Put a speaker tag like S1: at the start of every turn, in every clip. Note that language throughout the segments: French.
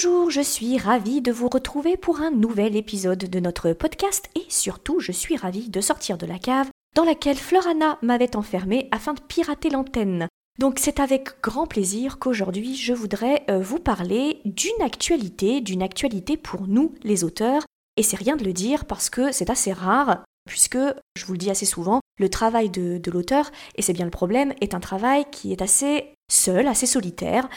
S1: Bonjour, je suis ravie de vous retrouver pour un nouvel épisode de notre podcast et surtout je suis ravie de sortir de la cave dans laquelle Florana m'avait enfermée afin de pirater l'antenne. Donc c'est avec grand plaisir qu'aujourd'hui je voudrais euh, vous parler d'une actualité, d'une actualité pour nous les auteurs, et c'est rien de le dire parce que c'est assez rare, puisque, je vous le dis assez souvent, le travail de, de l'auteur, et c'est bien le problème, est un travail qui est assez seul, assez solitaire,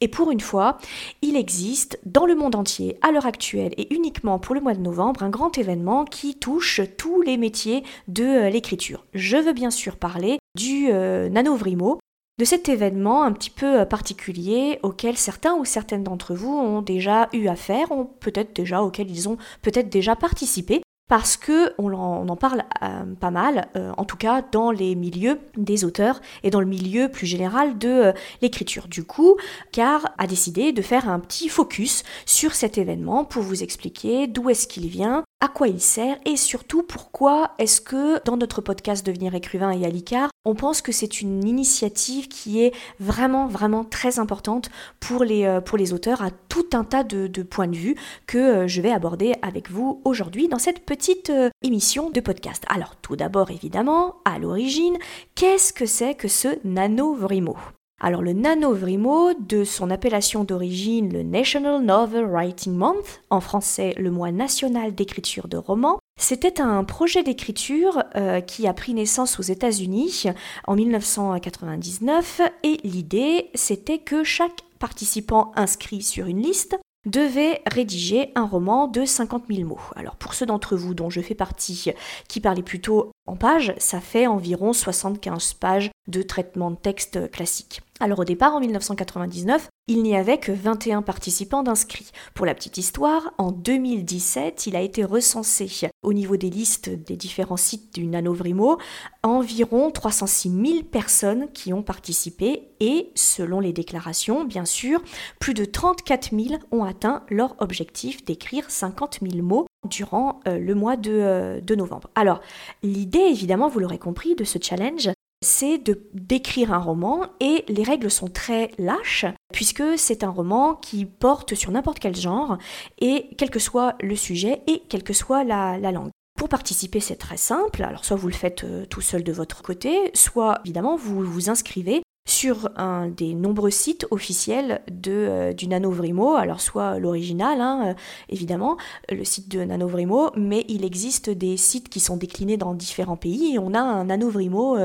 S1: et pour une fois, il existe dans le monde entier, à l'heure actuelle et uniquement pour le mois de novembre, un grand événement qui touche tous les métiers de euh, l'écriture. Je veux bien sûr parler du euh, NanoVrimo, de cet événement un petit peu euh, particulier auquel certains ou certaines d'entre vous ont déjà eu affaire, ont peut-être déjà auquel ils ont peut-être déjà participé parce que on en, parle euh, pas mal, euh, en tout cas dans les milieux des auteurs et dans le milieu plus général de euh, l'écriture. Du coup, Car a décidé de faire un petit focus sur cet événement pour vous expliquer d'où est-ce qu'il vient, à quoi il sert et surtout pourquoi est-ce que dans notre podcast Devenir écrivain et à on pense que c'est une initiative qui est vraiment vraiment très importante pour les, euh, auteurs à tout un tas de, points de vue que euh, je vais aborder avec vous aujourd'hui dans cette petite euh, émission de podcast. Alors tout d'abord évidemment, à l'origine, qu'est-ce que c'est que ce nano-vrimo? Alors le NaNoWriMo, de son appellation d'origine le National Novel Writing Month, en français le mois national d'écriture de romans, c'était un projet d'écriture euh, qui a pris naissance aux États-Unis en 1999 et l'idée c'était que chaque participant inscrit sur une liste devait rédiger un roman de 50 000 mots. Alors pour ceux d'entre vous dont je fais partie qui parlaient plutôt en pages, ça fait environ 75 pages de traitement de texte classique. Alors au départ, en 1999, il n'y avait que 21 participants d'inscrits. Pour la petite histoire, en 2017, il a été recensé au niveau des listes des différents sites du NanoVrimo environ 306 000 personnes qui ont participé et, selon les déclarations, bien sûr, plus de 34 000 ont atteint leur objectif d'écrire 50 000 mots durant euh, le mois de, euh, de novembre. Alors, l'idée, évidemment, vous l'aurez compris, de ce challenge, c'est de d'écrire un roman et les règles sont très lâches puisque c'est un roman qui porte sur n'importe quel genre et quel que soit le sujet et quelle que soit la, langue. Pour participer, c'est très simple. Alors, soit vous le faites euh, tout seul de votre côté, soit évidemment vous vous inscrivez sur un des nombreux sites officiels de, euh, du NanoVrimo, alors soit l'original, hein, euh, évidemment, le site de NanoVrimo, mais il existe des sites qui sont déclinés dans différents pays, on a un NanoVrimo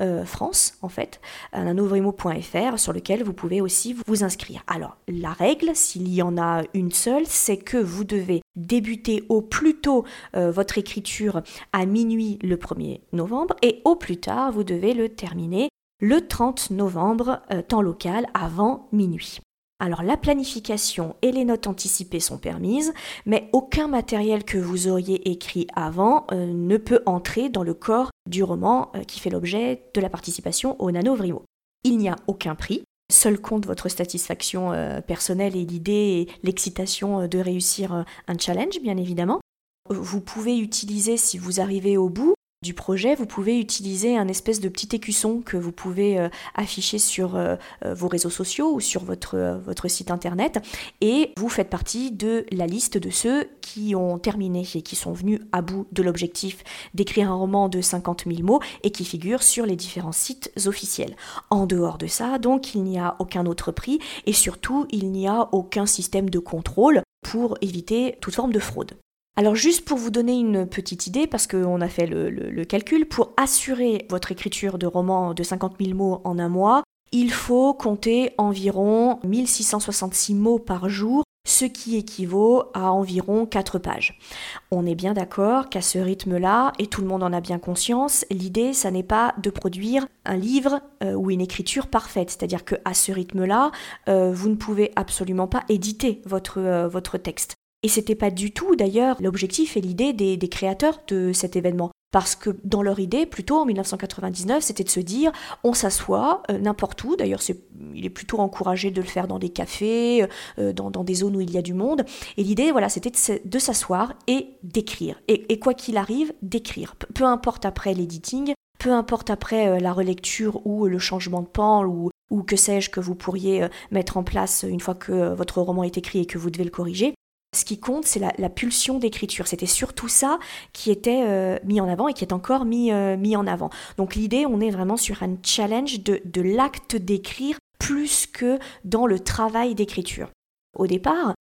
S1: euh, France, en fait, un nanovrimo.fr, sur lequel vous pouvez aussi vous inscrire. Alors, la règle, s'il y en a une seule, c'est que vous devez débuter au plus tôt votre écriture à minuit le 1er novembre, et au plus tard, vous devez le terminer le 30 novembre, euh, temps local, avant minuit. Alors la planification et les notes anticipées sont permises, mais aucun matériel que vous auriez écrit avant euh, ne peut entrer dans le corps du roman euh, qui fait l'objet de la participation au NaNoWriMo. Il n'y a aucun prix, seul compte votre satisfaction personnelle et l'idée et l'excitation de réussir un challenge, bien évidemment. Vous pouvez utiliser, si vous arrivez au bout, du projet, vous pouvez utiliser un espèce de petit écusson que vous pouvez euh, afficher sur euh, euh, vos réseaux sociaux ou sur votre, votre site internet et vous faites partie de la liste de ceux qui ont terminé et qui sont venus à bout de l'objectif d'écrire un roman de 50 000 mots et qui figurent sur les différents sites officiels. En dehors de ça, donc, il n'y a aucun autre prix et surtout, il n'y a aucun système de contrôle pour éviter toute forme de fraude. Alors juste pour vous donner une petite idée, parce qu'on a fait le, calcul, pour assurer votre écriture de roman de 50 000 mots en un mois, il faut compter environ 1666 mots par jour, ce qui équivaut à environ 4 pages. On est bien d'accord qu'à ce rythme-là, et tout le monde en a bien conscience, l'idée, ça n'est pas de produire un livre euh, ou une écriture parfaite. C'est-à-dire qu'à ce rythme-là, euh, vous ne pouvez absolument pas éditer votre, euh, votre texte. Et c'était pas du tout d'ailleurs l'objectif et l'idée des, créateurs de cet événement. Parce que dans leur idée, plutôt en 1999, c'était de se dire on s'assoit euh, n'importe où. D'ailleurs, il est plutôt encouragé de le faire dans des cafés, euh, dans, des zones où il y a du monde. Et l'idée, voilà, c'était de, s'asseoir et d'écrire. Et, quoi qu'il arrive, d'écrire. Peu importe après l'editing, peu importe après euh, la relecture ou le changement de pan ou que sais-je que vous pourriez mettre en place une fois que votre roman est écrit et que vous devez le corriger. Ce qui compte, c'est la, pulsion d'écriture. C'était surtout ça qui était euh, mis en avant et qui est encore mis, euh, mis en avant. Donc l'idée, on est vraiment sur un challenge de, l'acte d'écrire plus que dans le travail d'écriture. Au départ,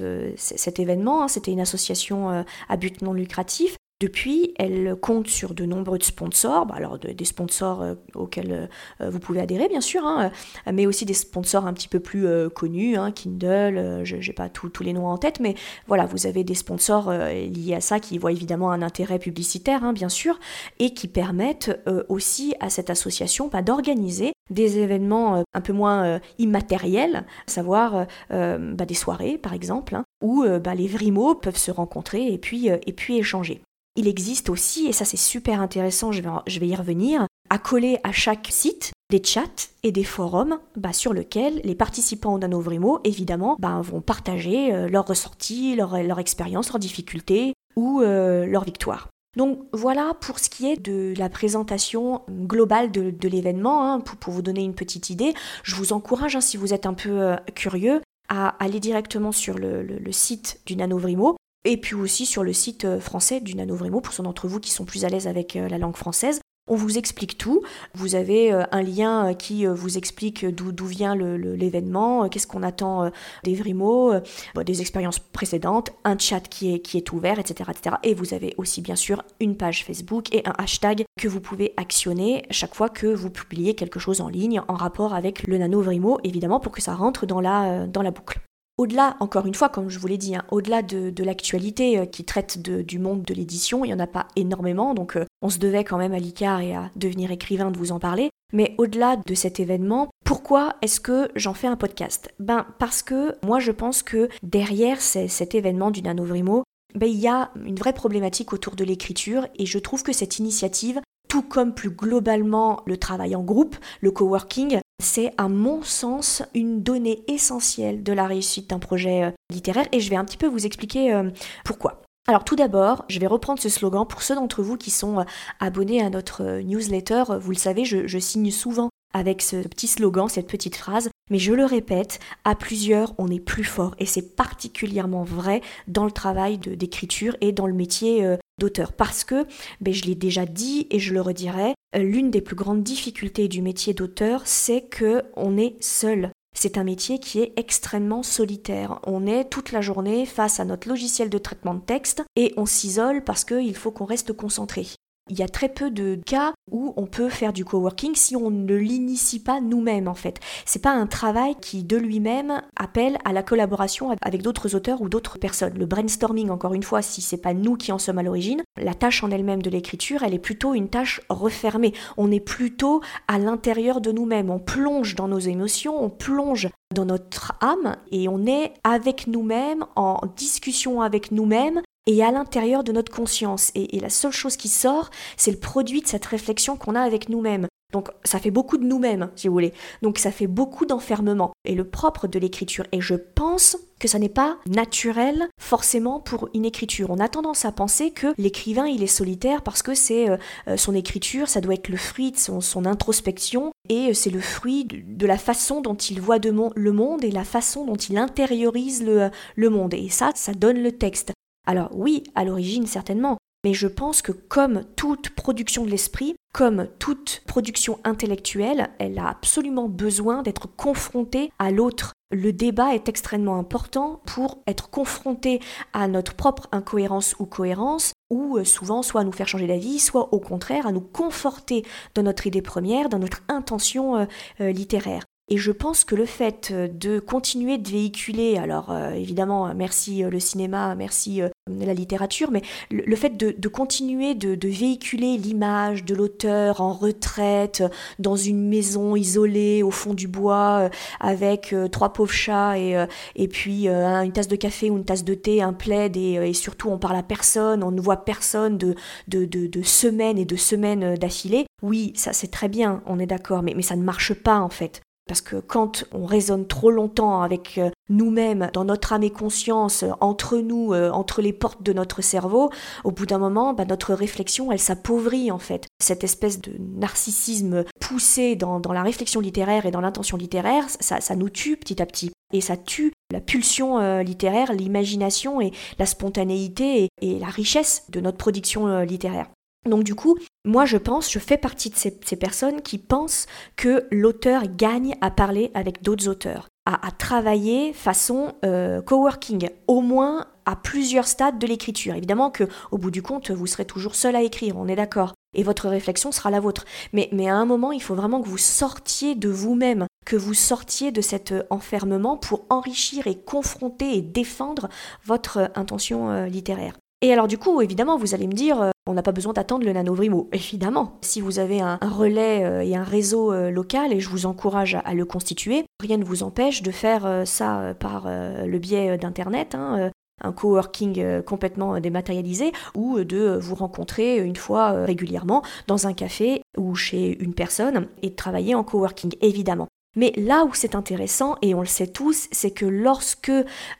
S1: euh, cet événement, hein, c'était une association à but non lucratif depuis, elle compte sur de nombreux sponsors, bah, alors des sponsors euh, auxquels euh, vous pouvez adhérer bien sûr, hein, euh, mais aussi des sponsors un petit peu plus connus, hein, Kindle, je n'ai pas tous les noms en tête, mais voilà, vous avez des sponsors liés à ça qui voient évidemment un intérêt publicitaire, hein, bien sûr, et qui permettent aussi à cette association bah, d'organiser des événements un peu moins immatériels, à savoir bah, des soirées par exemple, où les vrimos peuvent se rencontrer et puis, et puis échanger il existe aussi, et ça c'est super intéressant, je vais, y revenir, à coller à chaque site des chats et des forums bah, sur lesquels les participants au NanoVrimo, évidemment, bah, vont partager euh, leurs ressorties, leur, leur expérience, leurs difficultés ou euh, leurs victoires. Donc voilà pour ce qui est de la présentation globale de, l'événement, hein, pour, vous donner une petite idée. Je vous encourage, hein, si vous êtes un peu euh, curieux, à aller directement sur le site du NanoVrimo et puis aussi sur le site euh, français du NanoVrimo, pour ceux d'entre vous qui sont plus à l'aise avec euh, la langue française. On vous explique tout. Vous avez euh, un lien qui vous explique d'où vient l'événement, qu'est-ce qu'on attend des Vrimo, des expériences précédentes, un chat qui est, ouvert, etc., etc. Et vous avez aussi bien sûr une page Facebook et un hashtag que vous pouvez actionner chaque fois que vous publiez quelque chose en ligne en rapport avec le NanoVrimo, évidemment pour que ça rentre dans la boucle. Au-delà, encore une fois, comme je vous l'ai dit, hein, au-delà de, l'actualité euh, qui traite du monde de l'édition, il n'y en a pas énormément, donc euh, on se devait quand même à l'ICAR et à devenir écrivain de vous en parler. Mais au-delà de cet événement, pourquoi est-ce que j'en fais un podcast? Ben parce que moi je pense que derrière cet événement du Nanovrimo, ben, il y a une vraie problématique autour de l'écriture et je trouve que cette initiative, tout comme plus globalement le travail en groupe, le coworking, c'est à mon sens une donnée essentielle de la réussite d'un projet euh, littéraire et je vais un petit peu vous expliquer euh, pourquoi. Alors tout d'abord, je vais reprendre ce slogan pour ceux d'entre vous qui sont euh, abonnés à notre newsletter. Vous le savez, je, signe souvent avec ce petit slogan, cette petite phrase, mais je le répète, à plusieurs, on est plus fort et c'est particulièrement vrai dans le travail d'écriture et dans le métier d'auteur parce que, ben, je l'ai déjà dit et je le redirai, euh, l'une des plus grandes difficultés du métier d'auteur, c'est que on est seul. C'est un métier qui est extrêmement solitaire. On est toute la journée face à notre logiciel de traitement de texte et on s'isole parce qu'il faut qu'on reste concentré. Il y a très peu de cas où on peut faire du coworking si on ne l'initie pas nous-mêmes en fait. C'est pas un travail qui de lui-même appelle à la collaboration avec d'autres auteurs ou d'autres personnes. Le brainstorming encore une fois, si c'est pas nous qui en sommes à l'origine, la tâche en elle-même de l'écriture, elle est plutôt une tâche refermée. On est plutôt à l'intérieur de nous-mêmes, on plonge dans nos émotions, on plonge dans notre âme et on est avec nous-mêmes, en discussion avec nous-mêmes et à l'intérieur de notre conscience. Et, la seule chose qui sort, c'est le produit de cette réflexion qu'on a avec nous-mêmes. Donc ça fait beaucoup de nous-mêmes, si vous voulez. Donc ça fait beaucoup d'enfermement. Et le propre de l'écriture, et je pense que ça n'est pas naturel forcément pour une écriture. On a tendance à penser que l'écrivain il est solitaire parce que c'est euh, euh, son écriture, ça doit être le fruit de son, introspection et euh, c'est le fruit de, la façon dont il voit le monde et la façon dont il intériorise le monde. Et ça, ça donne le texte. Alors oui, à l'origine certainement, mais je pense que comme toute production de l'esprit, comme toute production intellectuelle, elle a absolument besoin d'être confrontée à l'autre. Le débat est extrêmement important pour être confronté à notre propre incohérence ou cohérence, ou euh, souvent soit à nous faire changer d'avis, soit au contraire à nous conforter dans notre idée première, dans notre intention euh, euh, littéraire. Et je pense que le fait de continuer de véhiculer, alors euh, évidemment, merci euh, le cinéma, merci euh, la littérature, mais le, fait de, continuer de, véhiculer l'image de l'auteur en retraite, dans une maison isolée au fond du bois, avec trois pauvres chats et, et puis une tasse de café ou une tasse de thé, un plaid, et, surtout on parle à personne, on ne voit personne de, de, de semaines et de semaines d'affilée. Oui, ça c'est très bien, on est d'accord, mais, mais ça ne marche pas en fait. Parce que quand on raisonne trop longtemps avec euh, nous-mêmes, dans notre âme et conscience, euh, entre nous, euh, entre les portes de notre cerveau, au bout d'un moment, bah, notre réflexion, elle s'appauvrit en fait. Cette espèce de narcissisme poussé dans, la réflexion littéraire et dans l'intention littéraire, ça, nous tue petit à petit. Et ça tue la pulsion littéraire, l'imagination et la spontanéité et, la richesse de notre production littéraire. Donc du coup, moi je pense, je fais partie de ces, personnes qui pensent que l'auteur gagne à parler avec d'autres auteurs, à, travailler façon euh, coworking, au moins à plusieurs stades de l'écriture. Évidemment que au bout du compte, vous serez toujours seul à écrire, on est d'accord. Et votre réflexion sera la vôtre. Mais, mais à un moment, il faut vraiment que vous sortiez de vous-même, que vous sortiez de cet enfermement pour enrichir et confronter et défendre votre intention euh, littéraire. Et alors du coup, évidemment, vous allez me dire, euh, on n'a pas besoin d'attendre le nanovrimo. Évidemment, si vous avez un, relais euh, et un réseau euh, local, et je vous encourage à, le constituer, rien ne vous empêche de faire ça par le biais d'Internet. Hein, un coworking complètement dématérialisé ou de vous rencontrer une fois régulièrement dans un café ou chez une personne et de travailler en coworking, évidemment. Mais là où c'est intéressant, et on le sait tous, c'est que lorsque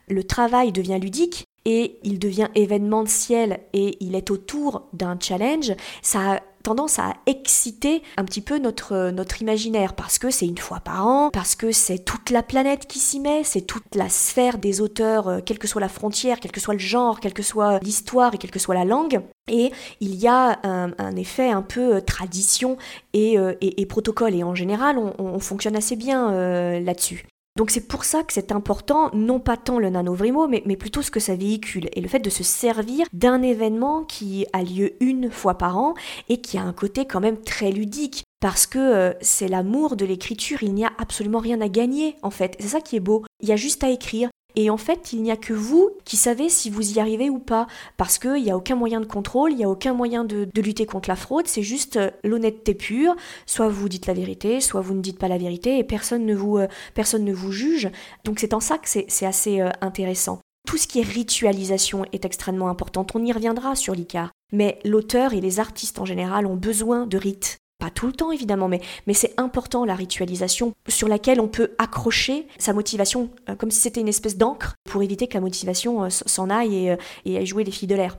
S1: le travail devient ludique, et il devient événementiel et il est autour d'un challenge, ça a tendance à exciter un petit peu notre, notre imaginaire parce que c'est une fois par an, parce que c'est toute la planète qui s'y met, c'est toute la sphère des auteurs, euh, quelle que soit la frontière, quel que soit le genre, quelle que soit l'histoire et quelle que soit la langue. Et il y a un, effet un peu euh, tradition euh, et, et, protocole. Et en général, on, fonctionne assez bien là-dessus. Donc c'est pour ça que c'est important, non pas tant le nanovrimo, mais, plutôt ce que ça véhicule et le fait de se servir d'un événement qui a lieu une fois par an et qui a un côté quand même très ludique. Parce que euh, c'est l'amour de l'écriture, il n'y a absolument rien à gagner en fait. C'est ça qui est beau. Il y a juste à écrire, et en fait, il n'y a que vous qui savez si vous y arrivez ou pas, parce qu'il n'y a aucun moyen de contrôle, il n'y a aucun moyen de, lutter contre la fraude, c'est juste euh, l'honnêteté pure. Soit vous dites la vérité, soit vous ne dites pas la vérité, et personne ne vous, euh, personne ne vous juge. Donc c'est en ça que c'est assez euh, intéressant. Tout ce qui est ritualisation est extrêmement important. On y reviendra sur l'ICAR. Mais l'auteur et les artistes en général ont besoin de rites. Pas tout le temps évidemment, mais, mais c'est important la ritualisation sur laquelle on peut accrocher sa motivation euh, comme si c'était une espèce d'encre pour éviter que la motivation euh, s'en aille et, euh, et jouer les filles de l'air.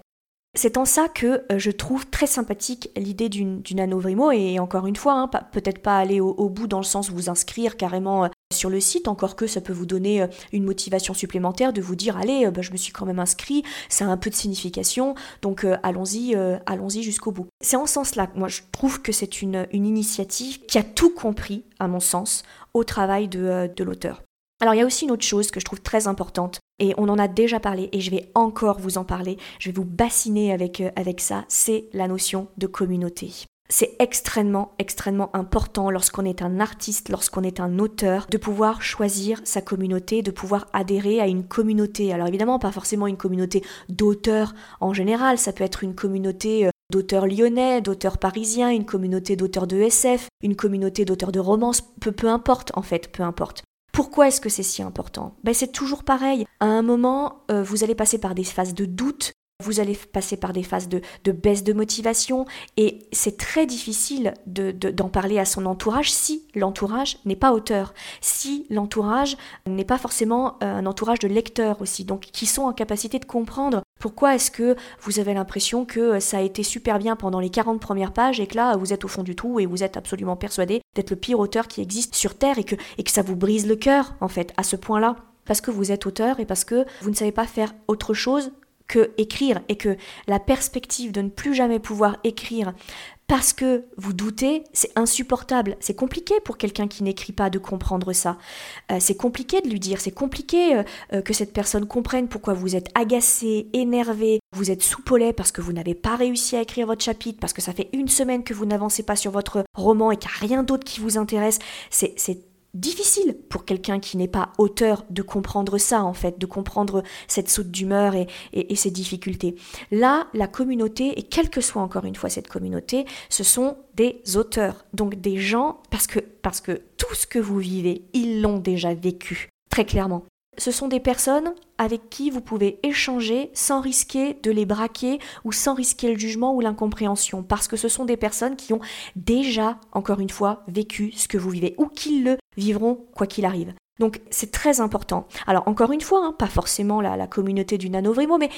S1: C'est en ça que je trouve très sympathique l'idée d'une nanovrimo et encore une fois, hein, peut-être pas aller au, bout dans le sens vous inscrire carrément sur le site, encore que ça peut vous donner une motivation supplémentaire de vous dire allez, bah, je me suis quand même inscrit, ça a un peu de signification, donc allons-y, allons-y jusqu'au bout. C'est en ce sens-là que moi je trouve que c'est une, initiative qui a tout compris, à mon sens, au travail de, l'auteur. Alors il y a aussi une autre chose que je trouve très importante, et on en a déjà parlé, et je vais encore vous en parler, je vais vous bassiner euh, avec ça, c'est la notion de communauté. C'est extrêmement, extrêmement important lorsqu'on est un artiste, lorsqu'on est un auteur, de pouvoir choisir sa communauté, de pouvoir adhérer à une communauté. Alors évidemment, pas forcément une communauté d'auteurs en général, ça peut être une communauté euh, d'auteurs lyonnais, d'auteurs parisiens, une communauté d'auteurs de SF, une communauté d'auteurs de romance, peu, peu importe en fait, peu importe. Pourquoi est-ce que c'est si important? Ben, C'est toujours pareil. À un moment, euh, vous allez passer par des phases de doute, vous allez passer par des phases de, baisse de motivation et c'est très difficile d'en parler à son entourage si l'entourage n'est pas auteur, si l'entourage n'est pas forcément euh, un entourage de lecteurs aussi, donc qui sont en capacité de comprendre pourquoi est-ce que vous avez l'impression que ça a été super bien pendant les 40 premières pages et que là vous êtes au fond du trou et vous êtes absolument persuadé d'être le pire auteur qui existe sur Terre et que, et que ça vous brise le cœur en fait à ce point-là. Parce que vous êtes auteur et parce que vous ne savez pas faire autre chose que écrire et que la perspective de ne plus jamais pouvoir écrire parce que vous doutez, c'est insupportable. C'est compliqué pour quelqu'un qui n'écrit pas de comprendre ça. Euh, c'est compliqué de lui dire, c'est compliqué euh, euh, que cette personne comprenne pourquoi vous êtes agacé, énervé, vous êtes soupolé parce que vous n'avez pas réussi à écrire votre chapitre, parce que ça fait une semaine que vous n'avancez pas sur votre roman et qu'il n'y a rien d'autre qui vous intéresse. C'est difficile pour quelqu'un qui n'est pas auteur de comprendre ça, en fait, de comprendre cette saute d'humeur et, et, ces difficultés. Là, la communauté, et quelle que soit encore une fois cette communauté, ce sont des auteurs, donc des gens, parce que, parce que tout ce que vous vivez, ils l'ont déjà vécu, très clairement ce sont des personnes avec qui vous pouvez échanger sans risquer de les braquer ou sans risquer le jugement ou l'incompréhension, parce que ce sont des personnes qui ont déjà, encore une fois, vécu ce que vous vivez, ou qui le vivront quoi qu'il arrive. Donc c'est très important. Alors encore une fois, hein, pas forcément la, communauté du Nanovrimo, mais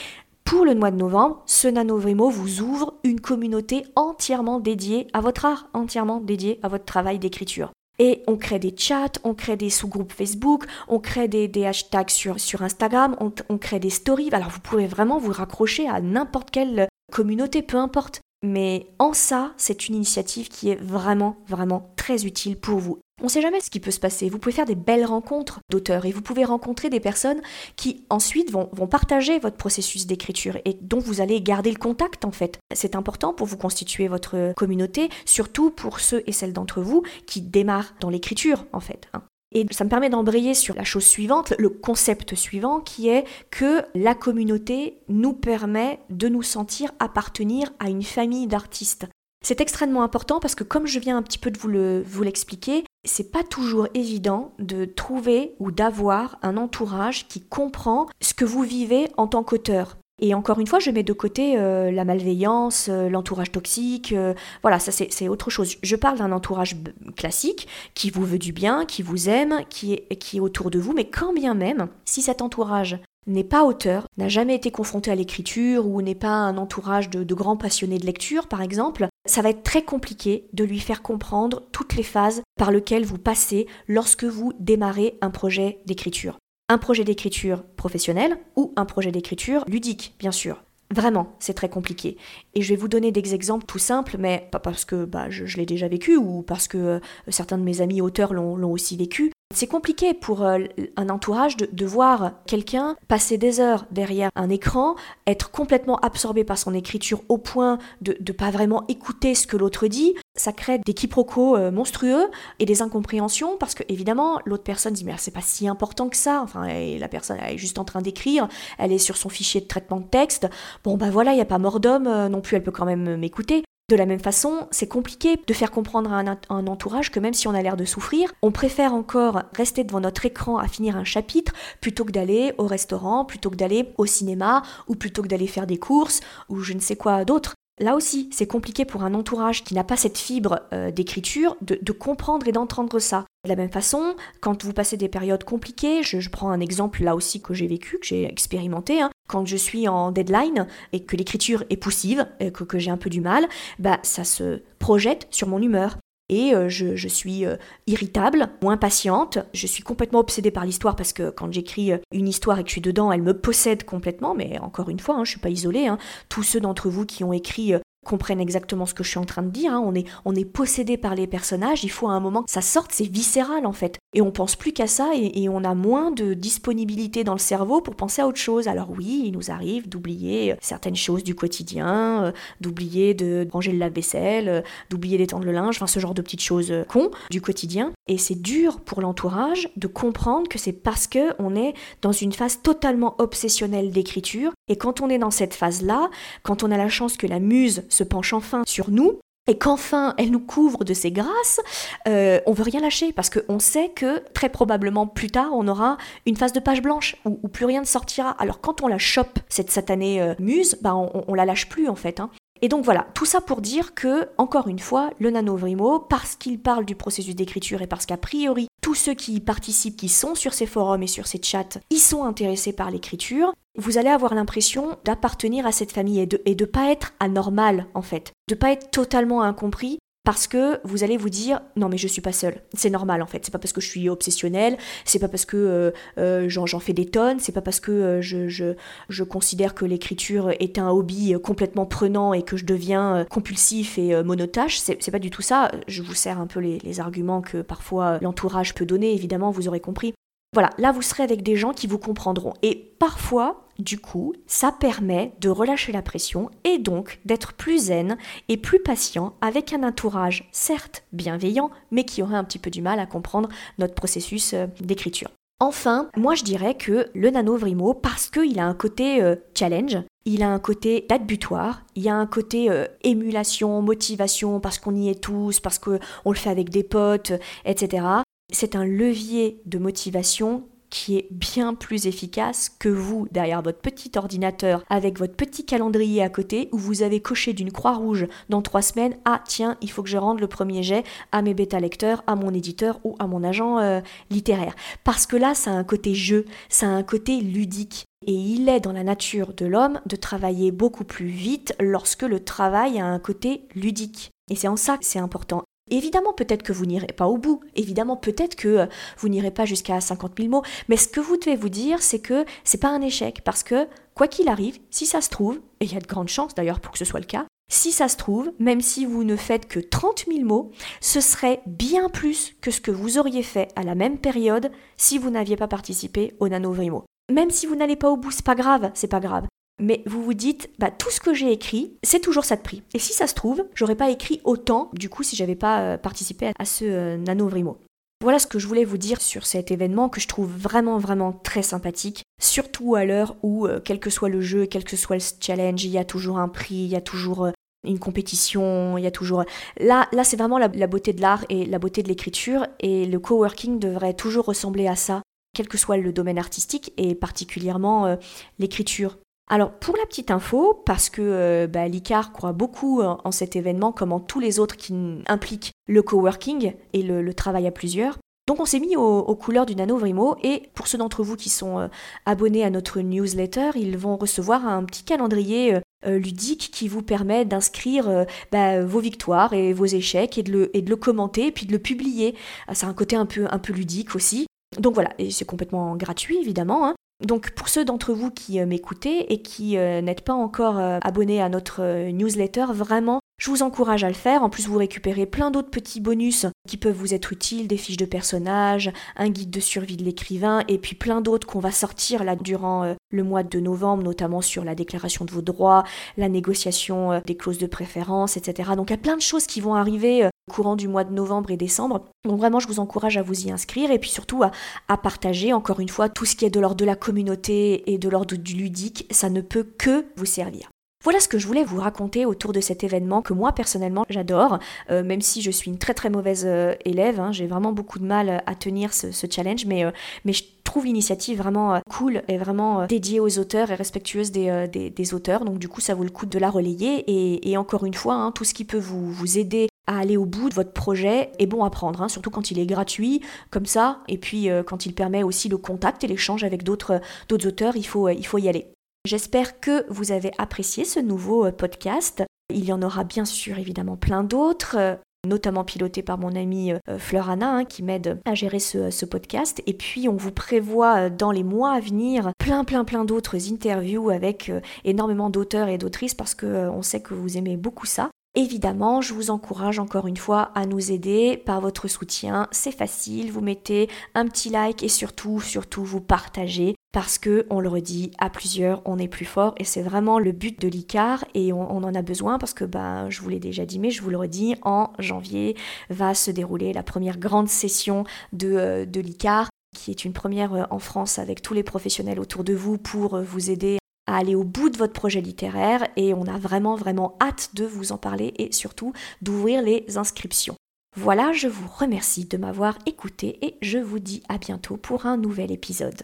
S1: pour le mois de novembre, ce Nanovrimo vous ouvre une communauté entièrement dédiée à votre art, entièrement dédiée à votre travail d'écriture. Et on crée des chats, on crée des sous-groupes Facebook, on crée des, hashtags sur, Instagram, on, crée des stories. Alors vous pouvez vraiment vous raccrocher à n'importe quelle communauté, peu importe. Mais en ça, c'est une initiative qui est vraiment, vraiment très utile pour vous. On ne sait jamais ce qui peut se passer. Vous pouvez faire des belles rencontres d'auteurs et vous pouvez rencontrer des personnes qui ensuite vont, vont partager votre processus d'écriture et dont vous allez garder le contact en fait. C'est important pour vous constituer votre communauté, surtout pour ceux et celles d'entre vous qui démarrent dans l'écriture en fait. Hein. Et ça me permet d'embrayer sur la chose suivante, le concept suivant, qui est que la communauté nous permet de nous sentir appartenir à une famille d'artistes. C'est extrêmement important parce que comme je viens un petit peu de vous, le, vous l'expliquer, c'est pas toujours évident de trouver ou d'avoir un entourage qui comprend ce que vous vivez en tant qu'auteur. Et encore une fois, je mets de côté euh, la malveillance, euh, l'entourage toxique. Euh, voilà, ça c'est autre chose. Je parle d'un entourage classique qui vous veut du bien, qui vous aime, qui est, autour de vous. Mais quand bien même, si cet entourage n'est pas auteur, n'a jamais été confronté à l'écriture ou n'est pas un entourage de, grands passionnés de lecture, par exemple, ça va être très compliqué de lui faire comprendre toutes les phases par lesquelles vous passez lorsque vous démarrez un projet d'écriture un projet d'écriture professionnel ou un projet d'écriture ludique, bien sûr. Vraiment, c'est très compliqué. Et je vais vous donner des exemples tout simples, mais pas parce que bah, je, l'ai déjà vécu ou parce que euh, certains de mes amis auteurs l'ont aussi vécu, c'est compliqué pour euh, un entourage de, voir quelqu'un passer des heures derrière un écran, être complètement absorbé par son écriture au point de ne pas vraiment écouter ce que l'autre dit. Ça crée des quiproquos euh, monstrueux et des incompréhensions parce que évidemment l'autre personne dit mais c'est pas si important que ça. Enfin la personne est juste en train d'écrire, elle est sur son fichier de traitement de texte. Bon bah voilà il y a pas mort d'homme euh, non plus, elle peut quand même m'écouter. De la même façon, c'est compliqué de faire comprendre à un, entourage que même si on a l'air de souffrir, on préfère encore rester devant notre écran à finir un chapitre plutôt que d'aller au restaurant, plutôt que d'aller au cinéma, ou plutôt que d'aller faire des courses, ou je ne sais quoi d'autre. Là aussi, c'est compliqué pour un entourage qui n'a pas cette fibre euh, d'écriture de, comprendre et d'entendre ça. De la même façon, quand vous passez des périodes compliquées, je, prends un exemple là aussi que j'ai vécu, que j'ai expérimenté, hein, quand je suis en deadline et que l'écriture est poussive, et que, que j'ai un peu du mal, bah ça se projette sur mon humeur et euh, je, suis euh, irritable, moins patiente, je suis complètement obsédée par l'histoire parce que quand j'écris euh, une histoire et que je suis dedans, elle me possède complètement, mais encore une fois, hein, je suis pas isolée, hein. tous ceux d'entre vous qui ont écrit comprennent exactement ce que je suis en train de dire. Hein. On, est, on est possédé par les personnages, il faut à un moment que ça sorte, c'est viscéral en fait. Et on pense plus qu'à ça et, on a moins de disponibilité dans le cerveau pour penser à autre chose. Alors oui, il nous arrive d'oublier euh, certaines choses du quotidien, euh, d'oublier de ranger le lave-vaisselle, euh, d'oublier d'étendre le linge, enfin ce genre de petites choses cons du quotidien. Et c'est dur pour l'entourage de comprendre que c'est parce que on est dans une phase totalement obsessionnelle d'écriture. Et quand on est dans cette phase-là, quand on a la chance que la muse se penche enfin sur nous, et qu'enfin elle nous couvre de ses grâces, euh, on veut rien lâcher parce qu'on sait que très probablement plus tard on aura une phase de page blanche où, plus rien ne sortira. Alors quand on la chope, cette satanée euh, muse, bah on, la lâche plus en fait. Hein. Et donc voilà, tout ça pour dire que, encore une fois, le nanovrimo, parce qu'il parle du processus d'écriture et parce qu'a priori, tous ceux qui y participent, qui sont sur ces forums et sur ces chats, ils sont intéressés par l'écriture, vous allez avoir l'impression d'appartenir à cette famille et de, de pas être anormal en fait, de pas être totalement incompris parce que vous allez vous dire non mais je suis pas seule. C'est normal en fait. C'est pas parce que je suis obsessionnelle c'est pas parce que euh, euh, j'en fais des tonnes c'est pas parce que euh, je, je, je, considère que l'écriture est un hobby complètement prenant et que je deviens compulsif et monotache. C'est pas du tout ça. Je vous sers un peu les, les arguments que parfois l'entourage peut donner. Évidemment vous aurez compris Voilà, là vous serez avec des gens qui vous comprendront. Et parfois, du coup, ça permet de relâcher la pression et donc d'être plus zen et plus patient avec un entourage, certes bienveillant, mais qui aurait un petit peu du mal à comprendre notre processus euh, d'écriture. Enfin, moi je dirais que le Nano Vrimo, parce qu'il a un côté euh, challenge, il a un côté date butoir, il y a un côté euh, émulation, motivation, parce qu'on y est tous, parce qu'on le fait avec des potes, etc. C'est un levier de motivation qui est bien plus efficace que vous derrière votre petit ordinateur avec votre petit calendrier à côté où vous avez coché d'une croix rouge dans trois semaines ah tiens il faut que je rende le premier jet à mes bêta lecteurs, à mon éditeur ou à mon agent euh, littéraire. Parce que là ça a un côté jeu, ça a un côté ludique. Et il est dans la nature de l'homme de travailler beaucoup plus vite lorsque le travail a un côté ludique. Et c'est en ça que c'est important. Évidemment, peut-être que vous n'irez pas au bout. Évidemment, peut-être que euh, vous n'irez pas jusqu'à 50 000 mots. Mais ce que vous devez vous dire, c'est que c'est pas un échec. Parce que, quoi qu'il arrive, si ça se trouve, et il y a de grandes chances d'ailleurs pour que ce soit le cas, si ça se trouve, même si vous ne faites que 30 000 mots, ce serait bien plus que ce que vous auriez fait à la même période si vous n'aviez pas participé au Nano Vrimo. Même si vous n'allez pas au bout, c'est pas grave, c'est pas grave mais vous vous dites, bah, tout ce que j'ai écrit, c'est toujours ça de prix. Et si ça se trouve, j'aurais pas écrit autant, du coup, si j'avais pas euh, participé à ce euh, Nano Vrimo. Voilà ce que je voulais vous dire sur cet événement que je trouve vraiment vraiment très sympathique, surtout à l'heure où, euh, quel que soit le jeu, quel que soit le challenge, il y a toujours un prix, il y a toujours une compétition, il y a toujours... Là, là c'est vraiment la, la beauté de l'art et la beauté de l'écriture, et le coworking devrait toujours ressembler à ça, quel que soit le domaine artistique, et particulièrement l'écriture. Alors pour la petite info, parce que euh, bah, l'ICAR croit beaucoup en, cet événement comme en tous les autres qui impliquent le coworking et le, travail à plusieurs, donc on s'est mis aux, couleurs du Nano Vrimo et pour ceux d'entre vous qui sont euh, abonnés à notre newsletter, ils vont recevoir un petit calendrier euh, ludique qui vous permet d'inscrire bah, vos victoires et vos échecs et de, le, commenter et puis de le publier. Ah, c'est un côté un peu, un peu ludique aussi. Donc voilà, et c'est complètement gratuit évidemment. Hein. Donc pour ceux d'entre vous qui euh, m'écoutez et qui euh, n'êtes pas encore euh, abonnés à notre newsletter, vraiment, je vous encourage à le faire. En plus, vous récupérez plein d'autres petits bonus qui peuvent vous être utiles, des fiches de personnages, un guide de survie de l'écrivain, et puis plein d'autres qu'on va sortir là durant le mois de novembre, notamment sur la déclaration de vos droits, la négociation des clauses de préférence, etc. Donc il y a plein de choses qui vont arriver courant du mois de novembre et décembre. Donc vraiment, je vous encourage à vous y inscrire et puis surtout à, partager, encore une fois, tout ce qui est de l'ordre de la communauté et de l'ordre du ludique, ça ne peut que vous servir. Voilà ce que je voulais vous raconter autour de cet événement que moi personnellement j'adore, euh, même si je suis une très très mauvaise euh, élève, hein. j'ai vraiment beaucoup de mal à tenir ce, challenge, mais, euh, mais je trouve l'initiative vraiment cool et vraiment dédiée aux auteurs et respectueuse des, auteurs, donc du coup ça vaut le coup de la relayer et, encore une fois, hein, tout ce qui peut vous, aider à aller au bout de votre projet est bon à prendre, hein, surtout quand il est gratuit comme ça, et puis quand il permet aussi le contact et l'échange avec d'autres auteurs, il faut y aller. J'espère que vous avez apprécié ce nouveau euh, podcast. Il y en aura bien sûr évidemment plein d'autres euh, notamment piloté par mon amie Fleur Anna, hein, qui m'aide à gérer ce, ce, podcast. Et puis, on vous prévoit dans les mois à venir plein, plein, plein d'autres interviews avec énormément d'auteurs et d'autrices parce qu'on sait que vous aimez beaucoup ça. Évidemment, je vous encourage encore une fois à nous aider par votre soutien. C'est facile, vous mettez un petit like et surtout, surtout, vous partagez parce que, on le redit, à plusieurs, on est plus fort et c'est vraiment le but de l'ICAR et on, en a besoin parce que, bah, je vous l'ai déjà dit, mais je vous le redis, en janvier va se dérouler la première grande session de, euh, de l'ICAR qui est une première euh, en France avec tous les professionnels autour de vous pour euh, vous aider à aller au bout de votre projet littéraire et on a vraiment vraiment hâte de vous en parler et surtout d'ouvrir les inscriptions. Voilà, je vous remercie de m'avoir écouté et je vous dis à bientôt pour un nouvel épisode.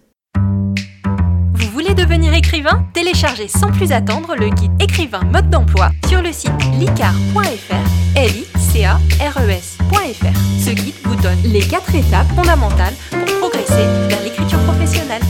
S2: Voulez devenir écrivain Téléchargez sans plus attendre le guide écrivain mode d'emploi sur le site licar.fr, l i e. Ce guide vous donne les quatre étapes fondamentales pour progresser vers l'écriture professionnelle.